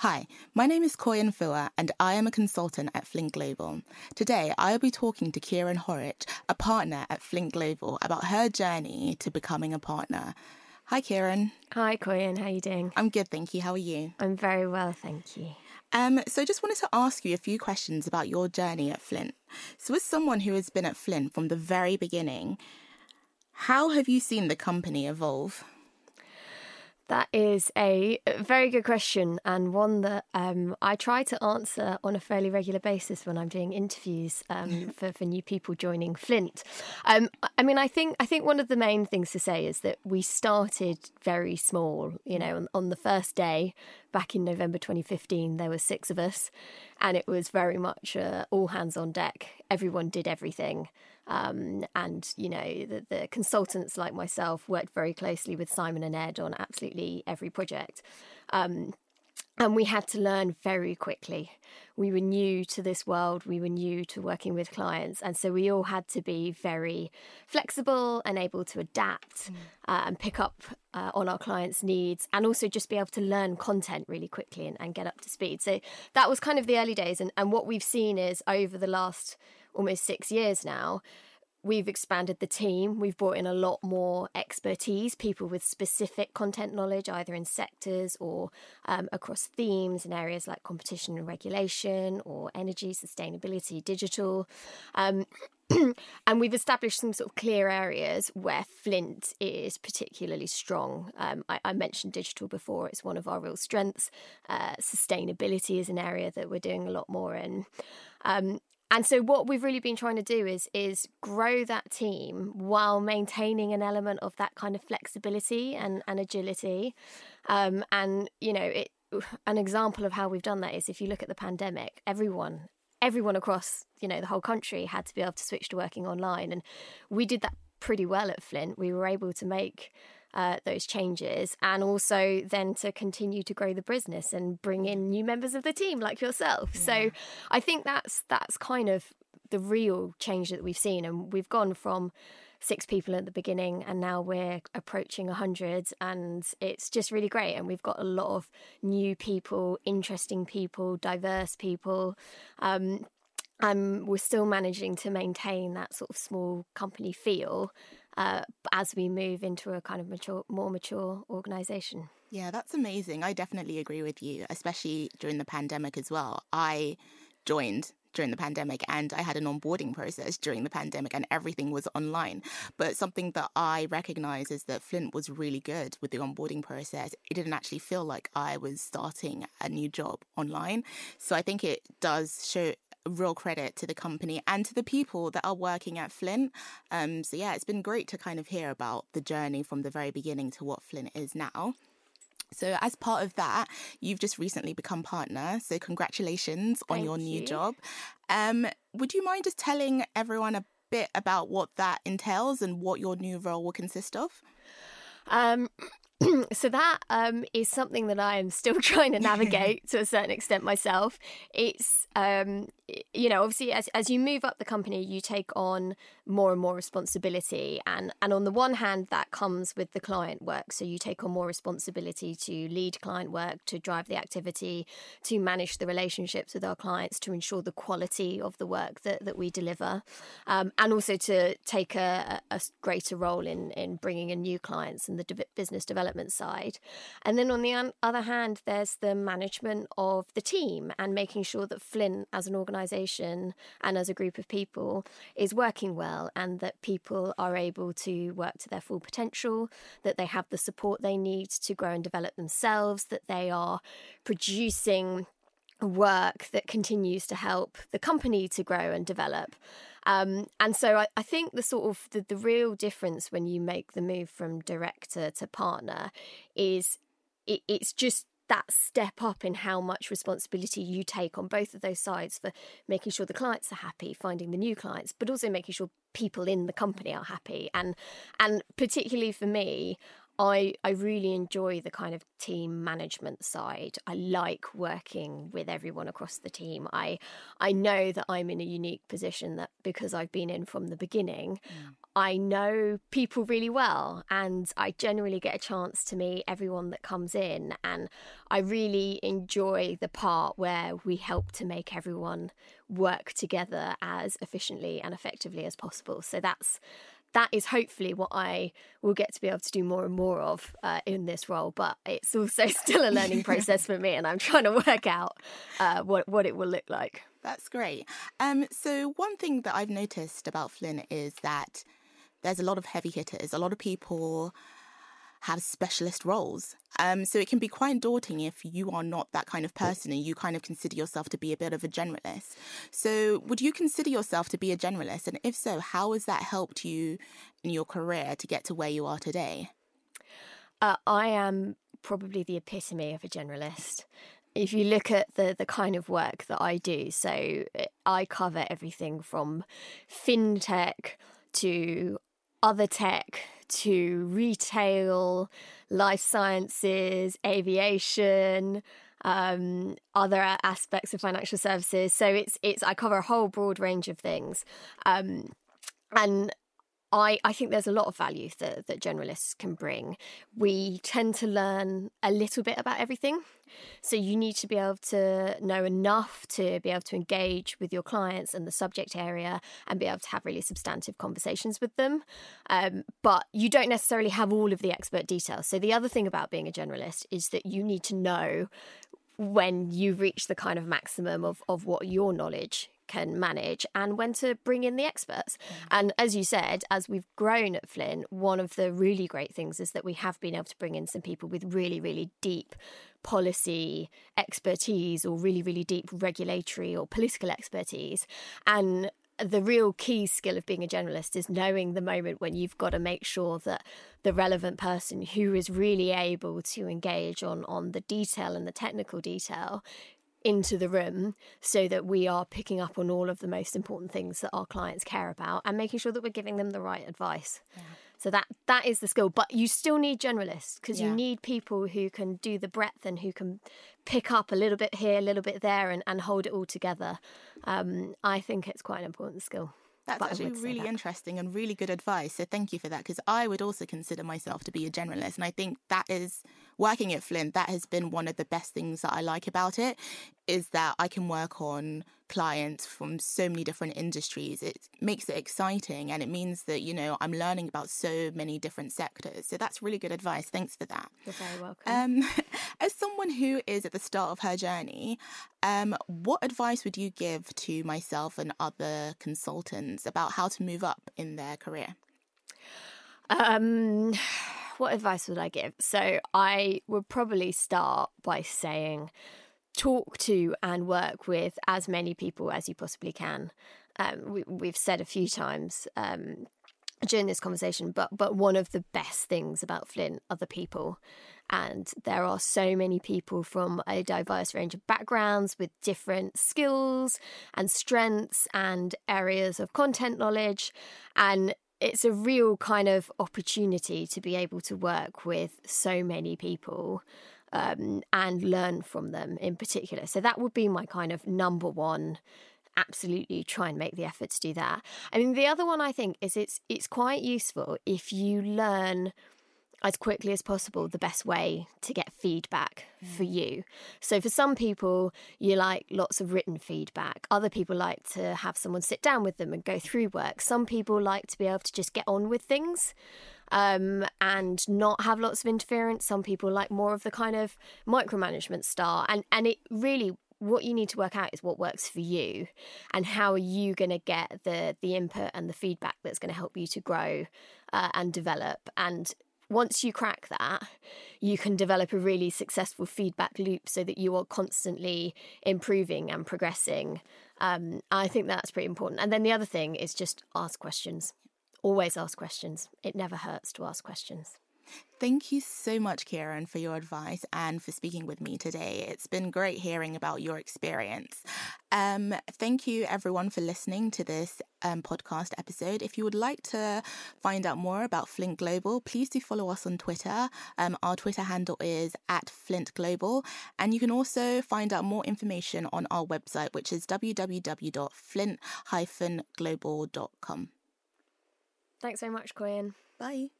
Hi, my name is Koyin Fuwa and I am a consultant at Flint Global. Today, I will be talking to Kiran Horwich, a partner at Flint Global, about her journey to becoming a partner. Hi, Kiran. Hi, Koyin. How are you doing? I'm good, thank you. How are you? I'm very well, thank you. Um, so, I just wanted to ask you a few questions about your journey at Flint. So, as someone who has been at Flint from the very beginning, how have you seen the company evolve? That is a very good question, and one that um, I try to answer on a fairly regular basis when I'm doing interviews um, for, for new people joining Flint. Um, I mean, I think I think one of the main things to say is that we started very small. You know, on, on the first day back in November 2015, there were six of us, and it was very much uh, all hands on deck. Everyone did everything. Um, and you know the, the, consultants like myself worked very closely with Simon and Ed on absolutely every project. Um, and we had to learn very quickly. We were new to this world, we were new to working with clients, and so we all had to be very flexible and able to adapt mm. uh, and pick up uh, on our clients' needs, and also just be able to learn content really quickly and, and, get up to speed. So that was kind of the early days, and, and what we've seen is over the last almost six years now, we've expanded the team. We've brought in a lot more expertise, people with specific content knowledge, either in sectors or um, across themes in areas like competition and regulation or energy, sustainability, digital. Um, and we've established some sort of clear areas where Flint is particularly strong. Um, I, I, mentioned digital before, it's one of our real strengths. Uh, sustainability is an area that we're doing a lot more in. Um, and so what we've really been trying to do is is grow that team while maintaining an element of that kind of flexibility and, and agility. Um, and you know, it an example of how we've done that is if you look at the pandemic, everyone everyone across, you know, the whole country had to be able to switch to working online. And we did that pretty well at Flint. We were able to make uh, those changes and also then to continue to grow the business and bring in new members of the team like yourself. Yeah. So I think that's that's kind of the real change that we've seen and we've gone from six people at the beginning and now we're approaching 100 and it's just really great and we've got a lot of new people interesting people diverse people um, and we're still managing to maintain that sort of small company feel uh, as we move into a kind of mature, more mature organization. Yeah, that's amazing. I definitely agree with you, especially during the pandemic as well. I joined during the pandemic and I had an onboarding process during the pandemic and everything was online. But something that I recognize is that Flint was really good with the onboarding process. It didn't actually feel like I was starting a new job online. So I think it does show real credit to the company and to the people that are working at Flint. Um, so yeah, it's been great to kind of hear about the journey from the very beginning to what Flint is now. So, as part of that, you've just recently become partner. So, congratulations Thank on your you. new job. Um, would you mind just telling everyone a bit about what that entails and what your new role will consist of? Um, so that um, is something that I am still trying to navigate to a certain extent myself. It's um, you know obviously as as you move up the company, you take on more and more responsibility, and and on the one hand that comes with the client work. So you take on more responsibility to lead client work, to drive the activity, to manage the relationships with our clients, to ensure the quality of the work that that we deliver, um, and also to take a, a greater role in in bringing in new clients and the business development side. And then on the other hand, there's the management of the team and making sure that Flint as an organisation and as a group of people is working well and that people are able to work to their full potential, that they have the support they need to grow and develop themselves, that they are producing work that continues to help the company to grow and develop. Um, and so I, I, think the sort of the, the real difference when you make the move from director to partner is it, it's just that step up in how much responsibility you take on both of those sides for making sure the clients are happy, finding the new clients, but also making sure people in the company are happy. And and particularly for me, I, I really enjoy the kind of team management side. I like working with everyone across the team. I I know that I'm in a unique position that because I've been in from the beginning, mm. I know people really well and I generally get a chance to meet everyone that comes in and I really enjoy the part where we help to make everyone work together as efficiently and effectively as possible. So that's that is hopefully what I will get to be able to do more and more of uh, in this role. But it's also still a learning process for me, and I'm trying to work out uh, what what it will look like. That's great. Um, so one thing that I've noticed about Flint is that there's a lot of heavy hitters. A lot of people have specialist roles. Um, so it can be quite daunting if you are not that kind of person and you kind of consider yourself to be a bit of a generalist. So would you consider yourself to be a generalist? And if so, how has that helped you in your career to get to where you are today? Uh, I am probably the epitome of a generalist. If you look at the the kind of work that I do, so uh, I cover everything from fintech to other tech to retail, life sciences, aviation, um, other aspects of financial services. So it's it's I cover a whole broad range of things, um, and I, I think there's a lot of value that, that generalists can bring. We tend to learn a little bit about everything. So you need to be able to know enough to be able to engage with your clients and the subject area and be able to have really substantive conversations with them. Um, but you don't necessarily have all of the expert details. So the other thing about being a generalist is that you need to know when you reach the kind of maximum of, of what your knowledge can manage and when to bring in the experts. Mm. And as you said, as we've grown at Flint, one of the really great things is that we have been able to bring in some people with really, really deep policy expertise or really, really deep regulatory or political expertise. And the real key skill of being a generalist is knowing the moment when you've got to make sure that the relevant person who is really able to engage on on the detail and the technical detail into the room so that we are picking up on all of the most important things that our clients care about and making sure that we're giving them the right advice. Yeah. So that that is the skill, but you still need generalists because yeah. you need people who can do the breadth and who can pick up a little bit here, a little bit there, and, and hold it all together. Um, I think it's quite an important skill. That's actually really interesting and really good advice. So thank you for that because I would also consider myself to be a generalist. And I think that is working at Flint, that has been one of the best things that I like about it is that I can work on clients from so many different industries. It makes it exciting and it means that, you know, I'm learning about so many different sectors. So that's really good advice. Thanks for that. You're very welcome. Um, as someone who is at the start of her journey, um, what advice would you give to myself and other consultants about how to move up in their career? Um, what advice would I give? So I would probably start by saying, talk to and work with as many people as you possibly can. Um, we, have said a few times um, during this conversation, but but one of the best things about Flint are the people, and there are so many people from a diverse range of backgrounds with different skills and strengths and areas of content knowledge, and it's a real kind of opportunity to be able to work with so many people um, and learn from them in particular. So that would be my kind of number one. Absolutely, try and make the effort to do that. I mean, the other one I think is it's it's quite useful if you learn as quickly as possible the best way to get feedback mm. for you. So, for some people, you like lots of written feedback. Other people like to have someone sit down with them and go through work. Some people like to be able to just get on with things um, and not have lots of interference. Some people like more of the kind of micromanagement style. And, and it really what you need to work out is what works for you and how are you going to get the the input and the feedback that's going to help you to grow uh, and develop and once you crack that, you can develop a really successful feedback loop so that you are constantly improving and progressing. Um, I think that's pretty important. And then the other thing is just ask questions. Always ask questions. It never hurts to ask questions. Thank you so much, Kiran, for your advice and for speaking with me today. It's been great hearing about your experience. Um, thank you, everyone, for listening to this um, podcast episode. If you would like to find out more about Flint Global, please do follow us on Twitter. Um, our Twitter handle is at Flint Global. And you can also find out more information on our website, which is www.flint-global.com. Thanks so much, Koyin. Bye.